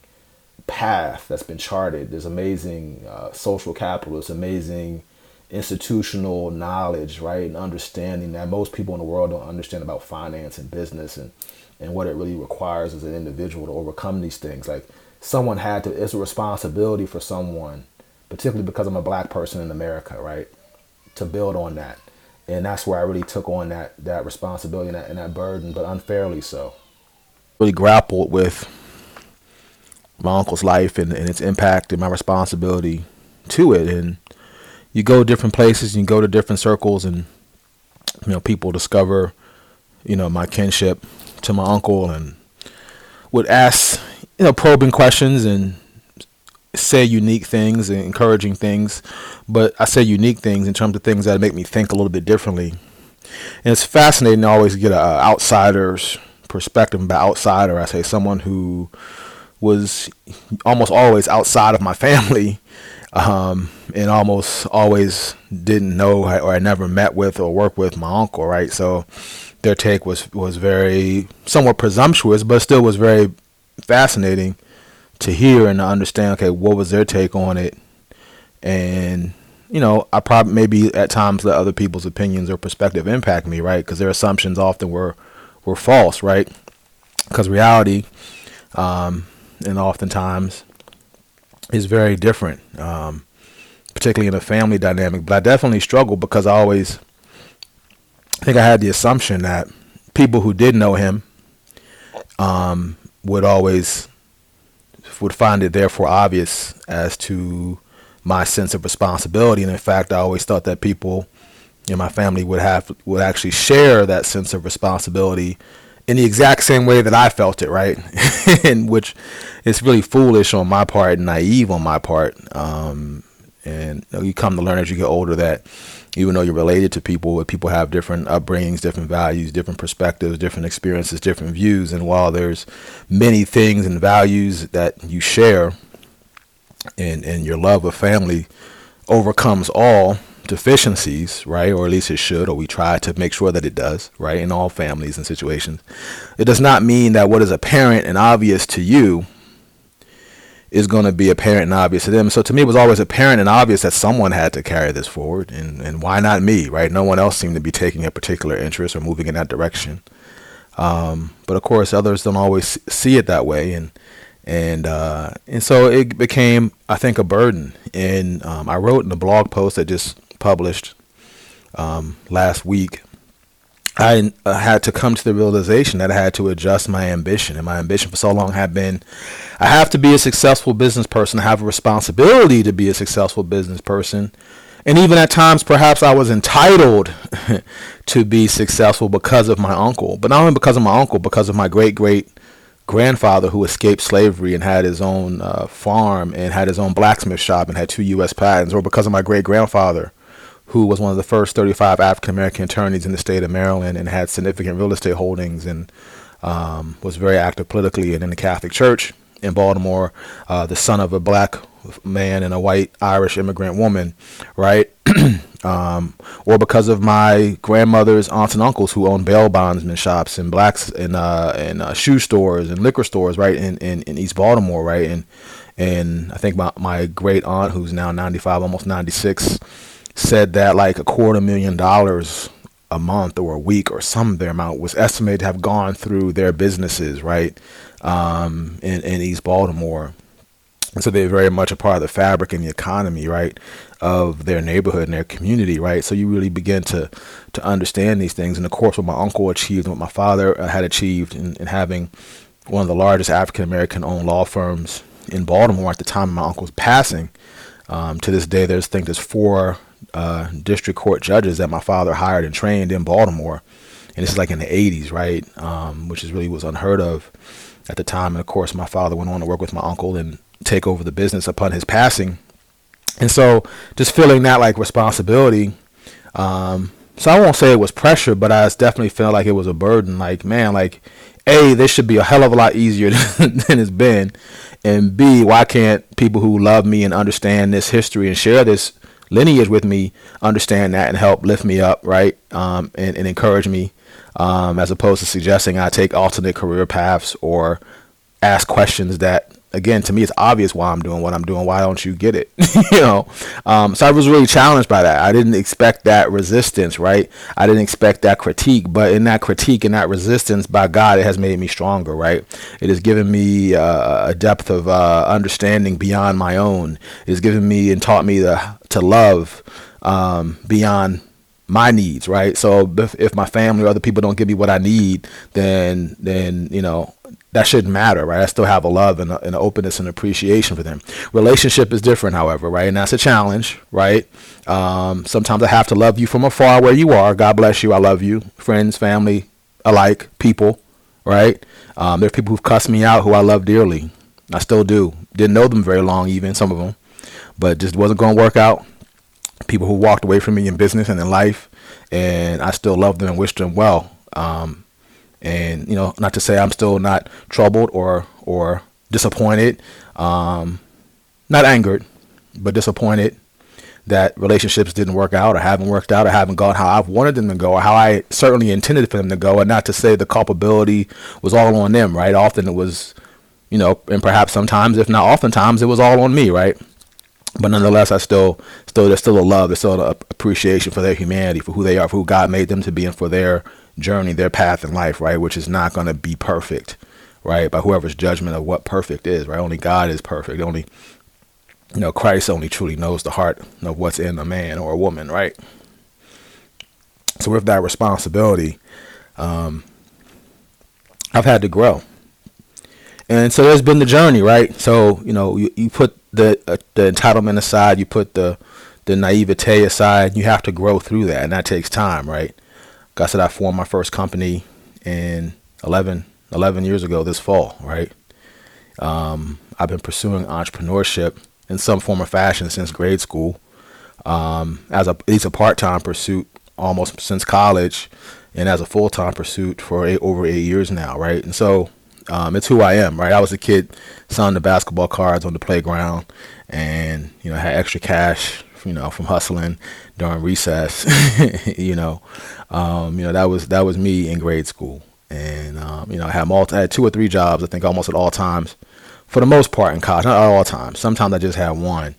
path that's been charted, there's amazing uh, social capital, there's amazing institutional knowledge, right, and understanding that most people in the world don't understand about finance and business and and what it really requires as an individual to overcome these things. Like someone had to, it's a responsibility for someone, particularly because I'm a black person in America, right, to build on that. And that's where I really took on that that responsibility and that, and that burden, but unfairly so. Really grappled with my uncle's life and, and its impact and my responsibility to it. And you go different places, you go to different circles, and you know people discover, you know, my kinship to my uncle, and would ask, you know, probing questions and say unique things and encouraging things. But I say unique things in terms of things that make me think a little bit differently. And it's fascinating to always get an outsider's perspective by outsider. I say someone who was almost always outside of my family um, and almost always didn't know or I never met with or worked with my uncle, right? So their take was was very somewhat presumptuous, but still was very fascinating to hear and to understand. Okay, what was their take on it? And you know, I probably maybe at times let other people's opinions or perspective impact me, right? Because their assumptions often were were false, right? Because reality, um, and oftentimes is very different, um, particularly in a family dynamic. But I definitely struggled because I always think I had the assumption that people who did know him um, would always would find it therefore obvious as to my sense of responsibility. And in fact, I always thought that people in my family would have would actually share that sense of responsibility in the exact same way that I felt it, right? and which is really foolish on my part naive on my part. Um, and you come to learn as you get older that even though you're related to people, people have different upbringings, different values, different perspectives, different experiences, different views. And while there's many things and values that you share, and and your love of family overcomes all deficiencies, right? Or at least it should, or we try to make sure that it does, right? In all families and situations. It does not mean that what is apparent and obvious to you is going to be apparent and obvious to them. So to me, it was always apparent and obvious that someone had to carry this forward, and, and why not me, right? No one else seemed to be taking a particular interest or moving in that direction. Um, but of course, others don't always see it that way, and and uh, and so it became, I think, a burden. And um, I wrote in a blog post that just published um, last week, I uh, had to come to the realization that I had to adjust my ambition. And my ambition for so long had been I have to be a successful business person. I have a responsibility to be a successful business person. And even at times, perhaps I was entitled to be successful because of my uncle. But not only because of my uncle, because of my great great grandfather who escaped slavery and had his own uh, farm and had his own blacksmith shop and had two U.S. patents, or because of my great grandfather who was one of the first 35 African American attorneys in the state of Maryland and had significant real estate holdings and um, was very active politically and in the Catholic Church in Baltimore, uh, the son of a black man and a white Irish immigrant woman, right? um, or because of my grandmother's aunts and uncles who owned bail bondsman shops and blacks and uh, and uh, shoe stores and liquor stores, right, in, in, in East Baltimore, right, and and I think my my great aunt who's now 95, almost 96 said that like a quarter million dollars a month or a week or some their amount was estimated to have gone through their businesses, right, um, in, in East Baltimore. So they're very much a part of the fabric and the economy, right, of their neighborhood and their community, right. So you really begin to to understand these things. And of course, what my uncle achieved, what my father uh, had achieved, in, in having one of the largest African American owned law firms in Baltimore at the time of my uncle's passing. Um, to this day, there's I think there's four uh, district court judges that my father hired and trained in Baltimore. And this is like in the 80s, right? Um, which is really was unheard of at the time. And of course, my father went on to work with my uncle and take over the business upon his passing. And so just feeling that like responsibility. Um, so I won't say it was pressure, but I definitely felt like it was a burden. Like, man, like, A, this should be a hell of a lot easier than it's been. And B, why can't people who love me and understand this history and share this lineage with me understand that and help lift me up, right? Um, and, and, encourage me, um, as opposed to suggesting I take alternate career paths or ask questions that again, to me, it's obvious why I'm doing what I'm doing. Why don't you get it? you know. Um, so I was really challenged by that. I didn't expect that resistance, right? I didn't expect that critique, but in that critique and that resistance, by God, it has made me stronger, right? It has given me uh, a depth of uh, understanding beyond my own. It has given me and taught me to to love um, beyond my needs, right? So if, if my family or other people don't give me what I need, then then you know that shouldn't matter, right? I still have a love and, a, and an openness and appreciation for them. Relationship is different, however, right? And that's a challenge, right? Um, sometimes I have to love you from afar where you are. God bless you. I love you. Friends, family, alike, people, right? Um, there are people who've cussed me out who I love dearly. I still do. Didn't know them very long, even some of them, but just wasn't going to work out. People who walked away from me in business and in life, and I still love them and wish them well. Um, and you know, not to say I'm still not troubled or or disappointed, um, not angered, but disappointed that relationships didn't work out or haven't worked out or haven't gone how I've wanted them to go or how I certainly intended for them to go. And not to say the culpability was all on them, right? Often it was, you know, and perhaps sometimes, if not oftentimes, it was all on me, right? But nonetheless, I still, still, there's still a love, there's still an appreciation for their humanity, for who they are, for who God made them to be, and for their journey, their path in life, right? Which is not going to be perfect, right? By whoever's judgment of what perfect is, right? Only God is perfect. Only, you know, Christ only truly knows the heart of what's in a man or a woman, right? So with that responsibility, um, I've had to grow. And so there's been the journey, right? So, you know, you, you put the uh, the entitlement aside, you put the the naivete aside, you have to grow through that, and that takes time, right? I said I formed my first company in 11, 11 years ago this fall, right? Um, I've been pursuing entrepreneurship in some form or fashion since grade school. Um, as a, at least a part-time pursuit almost since college and as a full-time pursuit for eight, over eight years now, right? And so um, it's who I am, right? I was a kid selling the basketball cards on the playground and, you know, had extra cash, you know, from hustling during recess, you know, um, you know, that was that was me in grade school, and um, you know, I had multi, I had two or three jobs. I think almost at all times, for the most part in college, not at all times. Sometimes I just had one.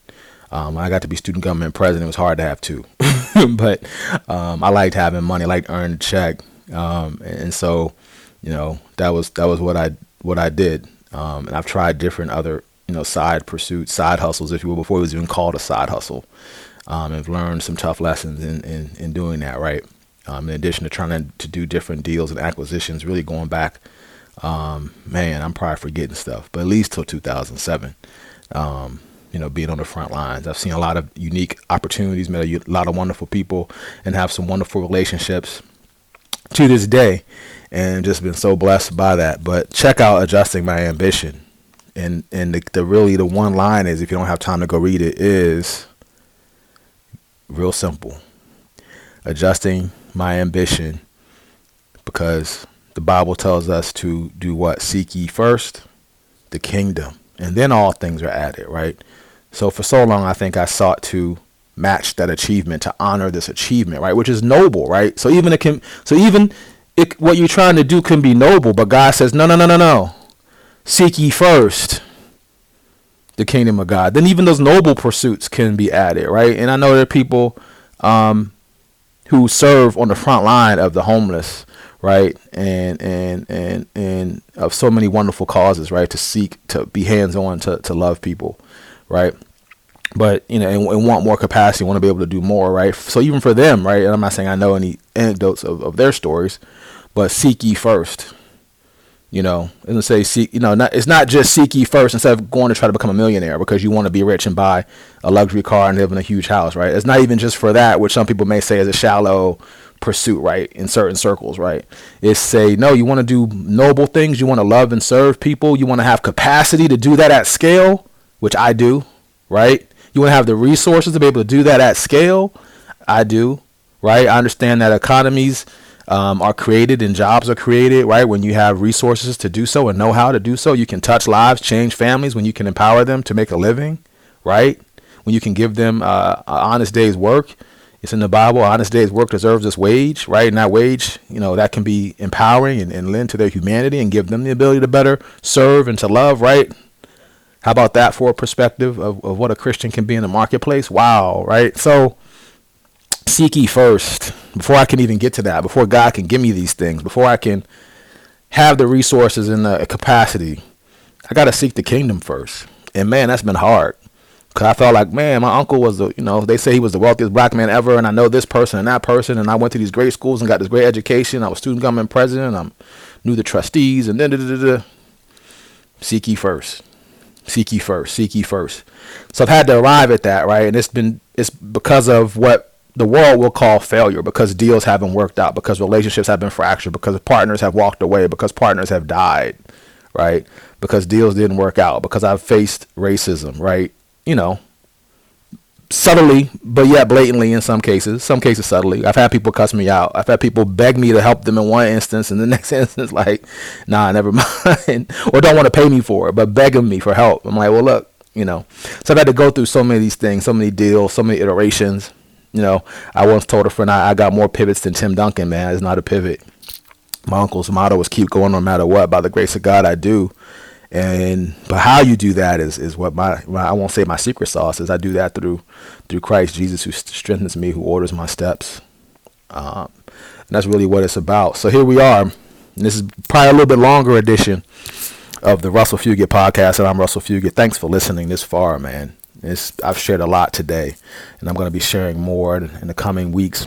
Um, I got to be student government president. It was hard to have two, but um, I liked having money. I liked earning a check, um, and so you know that was that was what I what I did. Um, and I've tried different other you know side pursuits, side hustles, if you will, before it was even called a side hustle. Um, I've learned some tough lessons in, in, in doing that, right? Um, in addition to trying to, to do different deals and acquisitions, really going back, um, man, I'm probably forgetting stuff, but at least till 2007. Um, you know, being on the front lines, I've seen a lot of unique opportunities, met a lot of wonderful people, and have some wonderful relationships to this day, and just been so blessed by that. But check out adjusting my ambition, and and the, the really the one line is, if you don't have time to go read it, is real simple. Adjusting my ambition because the Bible tells us to do what? Seek ye first the kingdom, and then all things are added, right? So for so long, I think I sought to match that achievement, to honor this achievement, right? Which is noble, right? So even it can, so even it, what you're trying to do can be noble, but God says, no, no, no, no, no. Seek ye first the kingdom of God. Then even those noble pursuits can be added, right? And I know there are people um, who serve on the front line of the homeless, right? And and and and of so many wonderful causes, right? To seek to be hands on to to love people, right? But you know, and, and, want more capacity, want to be able to do more, right? So even for them, right? And I'm not saying I know any anecdotes of, of their stories, but seek ye first, you know, and say seek. You know, not, it's not just seek ye first instead of going to try to become a millionaire because you want to be rich and buy a luxury car and live in a huge house, right? It's not even just for that, which some people may say is a shallow pursuit, right? In certain circles, right? It's say no. You want to do noble things. You want to love and serve people. You want to have capacity to do that at scale, which I do, right? You want to have the resources to be able to do that at scale. I do, right? I understand that economies um, are created and jobs are created, right? When you have resources to do so and know how to do so, you can touch lives, change families, when you can empower them to make a living, right? When you can give them uh, an honest day's work. It's in the Bible, honest day's work deserves its wage, right? And that wage, you know, that can be empowering and, and lend to their humanity and give them the ability to better serve and to love, right? How about that for a perspective of, of what a Christian can be in the marketplace? Wow, right? So seek ye first before I can even get to that, before God can give me these things, before I can have the resources and the capacity, I got to seek the kingdom first. And man, that's been hard. Cause I felt like, man, my uncle was the, you know, they say he was the wealthiest black man ever, and I know this person and that person, and I went to these great schools and got this great education. I was student government president. I knew the trustees, and then da, da, da, seek ye first, seek ye first, seek ye first. So I've had to arrive at that, right? And it's been it's because of what the world will call failure because deals haven't worked out, because relationships have been fractured, because partners have walked away, because partners have died, right? Because deals didn't work out, because I've faced racism, right? You know, subtly, but yet blatantly in some cases, some cases subtly. I've had people cuss me out. I've had people beg me to help them in one instance, and the next instance, like, nah, never mind, or don't want to pay me for it, but begging me for help. I'm like, well, look, you know. So I've had to go through so many of these things, so many deals, so many iterations you know, I once told a friend I, I got more pivots than Tim Duncan, man. It's not a pivot. My uncle's motto was keep going no matter what. By the grace of God, I do. And but how you do that is is what my, my I won't say my secret sauce is. I do that through through Christ Jesus, who strengthens me, who orders my steps. Um, and that's really what it's about. So here we are. This is probably a little bit longer edition of the Russell Fugett podcast, and I'm Russell Fugett. Thanks for listening this far, man. It's, I've shared a lot today, and I'm going to be sharing more in, the coming weeks.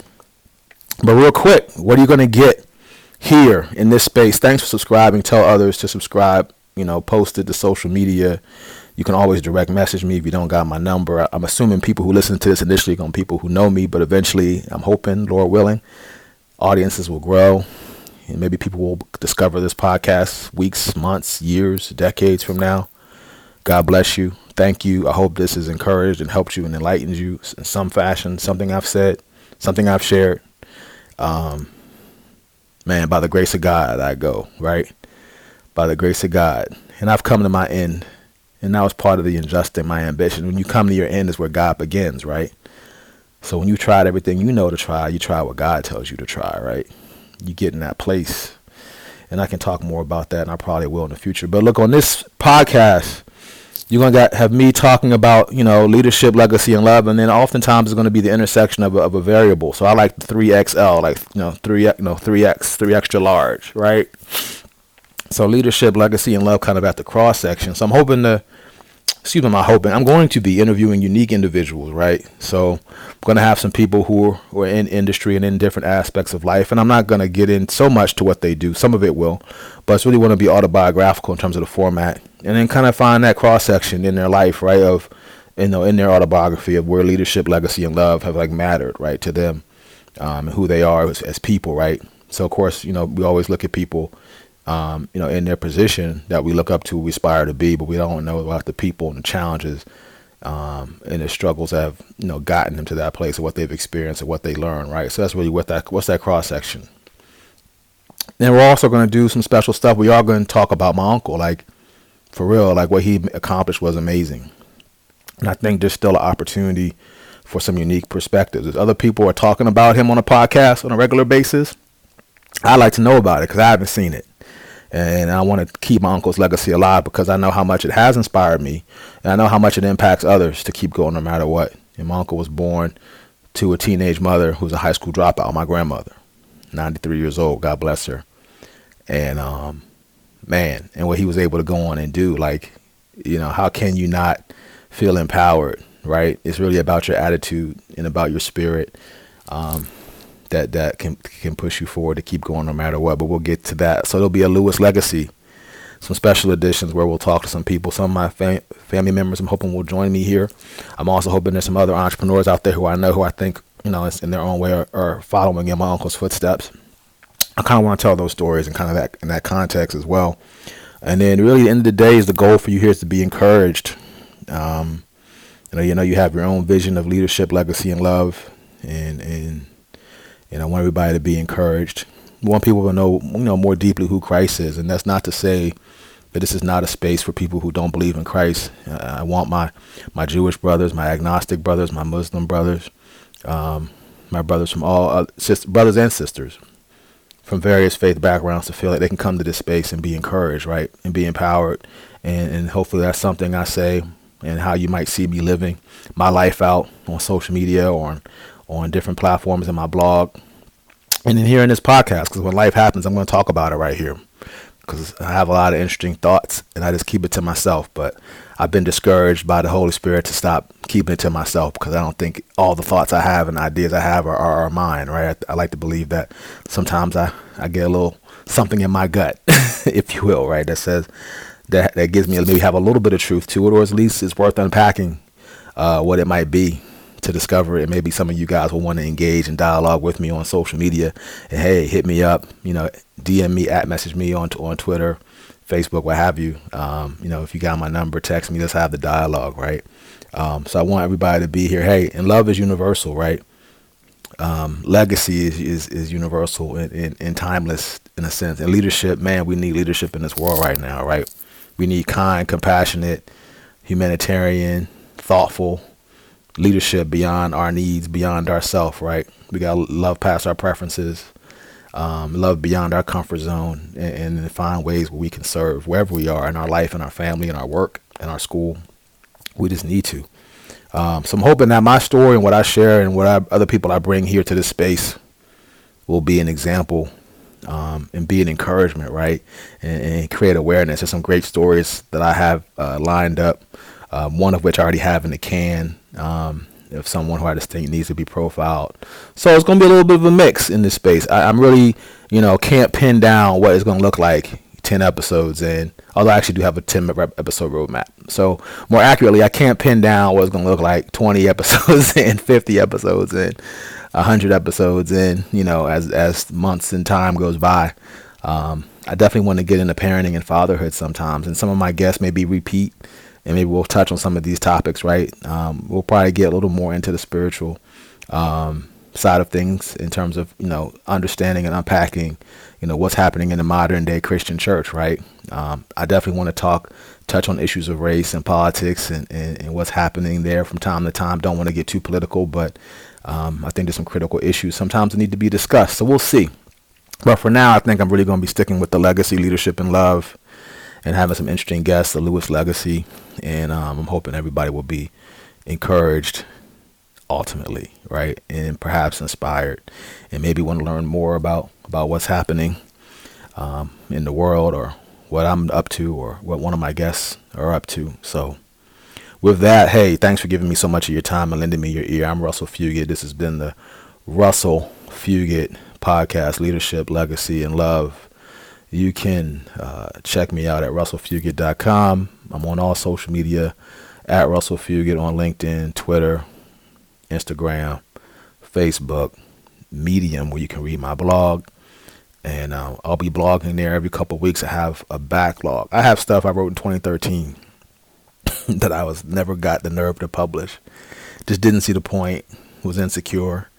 But real quick, what are you going to get here in this space? Thanks for subscribing. Tell others to subscribe. You know, post it to social media. You can always direct message me if you don't got my number. I'm assuming people who listen to this initially are going people who know me, but eventually, I'm hoping, Lord willing, audiences will grow. And maybe people will discover this podcast weeks, months, years, decades from now. God bless you thank you. I hope this has encouraged and helped you and enlightened you in some fashion. Something I've said, something I've shared. Um, man, by the grace of God, I go right. By the grace of God, and I've come to my end, and that was part of the injustice, in my ambition. When you come to your end, is where God begins, right? So when you tried everything you know to try, you try what God tells you to try, right? You get in that place. And I can talk more about that, and I probably will in the future. But look, on this podcast, you're gonna get, have me talking about you know leadership, legacy, and love, and then oftentimes it's gonna be the intersection of a, of a variable. So I like three XL, like you know three you know three X, three extra large, right? So leadership, legacy, and love kind of at the cross section. So I'm hoping to excuse me, I'm hoping I'm going to be interviewing unique individuals, right? So I'm going to have some people who are, who are in industry and in different aspects of life, and I'm not going to get in so much to what they do. Some of it will, but it's really want to be autobiographical in terms of the format, and then kind of find that cross section in their life, right? Of you know, in their autobiography of where leadership, legacy, and love have like mattered, right, to them, um, and who they are as, as people, right? So of course, you know, we always look at people um, you know, in their position that we look up to, we aspire to be, but we don't know about the people and the challenges um, and the struggles that have, you know, gotten them to that place, or what they've experienced, or what they learned, right? So that's really what that what's that cross section. Then we're also going to do some special stuff. We are going to talk about my uncle, like for real, like what he accomplished was amazing, and I think there's still an opportunity for some unique perspectives. As other people are talking about him on a podcast on a regular basis, I like to know about it because I haven't seen it and I want to keep my uncle's legacy alive because I know how much it has inspired me, and I know how much it impacts others to keep going no matter what. And my uncle was born to a teenage mother who's a high school dropout, my grandmother, 93 years old, God bless her. And um, man, and what he was able to go on and do, like, you know, how can you not feel empowered, right? It's really about your attitude and about your spirit. Um, that that can can push you forward to keep going no matter what. But we'll get to that. So there'll be a Lewis legacy, some special editions where we'll talk to some people. Some of my fam- family members, I'm hoping will join me here. I'm also hoping there's some other entrepreneurs out there who I know who I think you know in their own way are, are following in my uncle's footsteps. I kind of want to tell those stories and kind of that in that context as well. And then really, the end of the day, is the goal for you here is to be encouraged. Um, you know, you know, you have your own vision of leadership, legacy, and love, and and and I want everybody to be encouraged. I want people to know, you know, more deeply who Christ is, and that's not to say that this is not a space for people who don't believe in Christ. I want my my Jewish brothers, my agnostic brothers, my Muslim brothers, um, my brothers from all uh, brothers and sisters from various faith backgrounds to feel like they can come to this space and be encouraged, right, and be empowered, and and hopefully that's something I say and how you might see me living my life out on social media or on on different platforms in my blog, and then here in this podcast. Because when life happens, I'm going to talk about it right here because I have a lot of interesting thoughts and I just keep it to myself. But I've been discouraged by the Holy Spirit to stop keeping it to myself because I don't think all the thoughts I have and ideas I have are, are, are mine, right? I, I, like to believe that sometimes I, I get a little something in my gut, if you will, right? That says that, that gives me maybe have a little bit of truth to it, or at least it's worth unpacking uh, what it might be to discover it. Maybe some of you guys will want to engage and dialogue with me on social media. And hey, hit me up. You know, DM me at message me on on Twitter, Facebook, what have you. Um, you know, if you got my number, text me. Let's have the dialogue, right? Um, so I want everybody to be here. Hey, and love is universal, right? Um, legacy is, is, is universal and, and, and timeless in a sense. And leadership, man, we need leadership in this world right now, right? We need kind, compassionate, humanitarian, thoughtful, leadership beyond our needs, beyond ourself, right? We got to love past our preferences, um, love beyond our comfort zone, and, and, find ways where we can serve wherever we are in our life, in our family, in our work, in our school. We just need to. Um, so I'm hoping that my story and what I share and what I, other people I bring here to this space will be an example um, and be an encouragement, right? And, and, create awareness. There's some great stories that I have uh, lined up, um, one of which I already have in the can um, of someone who I just think needs to be profiled. So it's going to be a little bit of a mix in this space. I, am really, you know, can't pin down what it's going to look like 10 episodes in, although I actually do have a 10 episode roadmap. So more accurately, I can't pin down what it's going to look like 20 episodes in, 50 episodes in, 100 episodes in, you know, as, as months and time goes by. Um, I definitely want to get into parenting and fatherhood sometimes, and some of my guests may be repeat and maybe we'll touch on some of these topics, right? Um, we'll probably get a little more into the spiritual um, side of things in terms of you know understanding and unpacking, you know, what's happening in the modern day Christian church, right? Um, I definitely want to talk, touch on issues of race and politics and, and, and, what's happening there from time to time. Don't want to get too political, but um, I think there's some critical issues sometimes that need to be discussed. So we'll see. But for now, I think I'm really going to be sticking with the legacy, leadership, and love and having some interesting guests, the Lewis Legacy, and um, I'm hoping everybody will be encouraged ultimately, right, and perhaps inspired, and maybe want to learn more about about what's happening um, in the world or what I'm up to or what one of my guests are up to. So. With that, hey, thanks for giving me so much of your time and lending me your ear. I'm Russell Fugett. This has been the Russell Fugett podcast, Leadership, Legacy, and Love you can uh, check me out at russellfugett.com. I'm on all social media at Russell Fugett on LinkedIn, Twitter, Instagram, Facebook, Medium, where you can read my blog. And uh, I'll be blogging there every couple weeks. I have a backlog. I have stuff I wrote in 2013 that I was never got the nerve to publish. Just didn't see the point. Was insecure.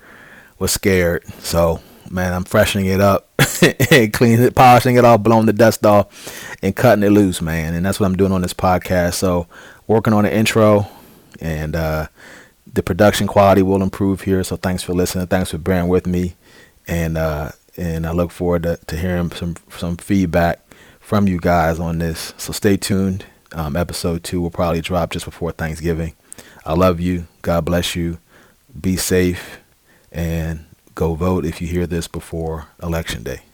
Was scared. So man, I'm freshening it up and cleaning it, polishing it off, blowing the dust off, and cutting it loose, man. And that's what I'm doing on this podcast. So, working on the intro, and uh, the production quality will improve here. So, thanks for listening. Thanks for bearing with me, and uh, and I look forward to, to hearing some some feedback from you guys on this. So, stay tuned. Um, episode two will probably drop just before Thanksgiving. I love you. God bless you. Be safe and Go vote if you hear this before Election Day.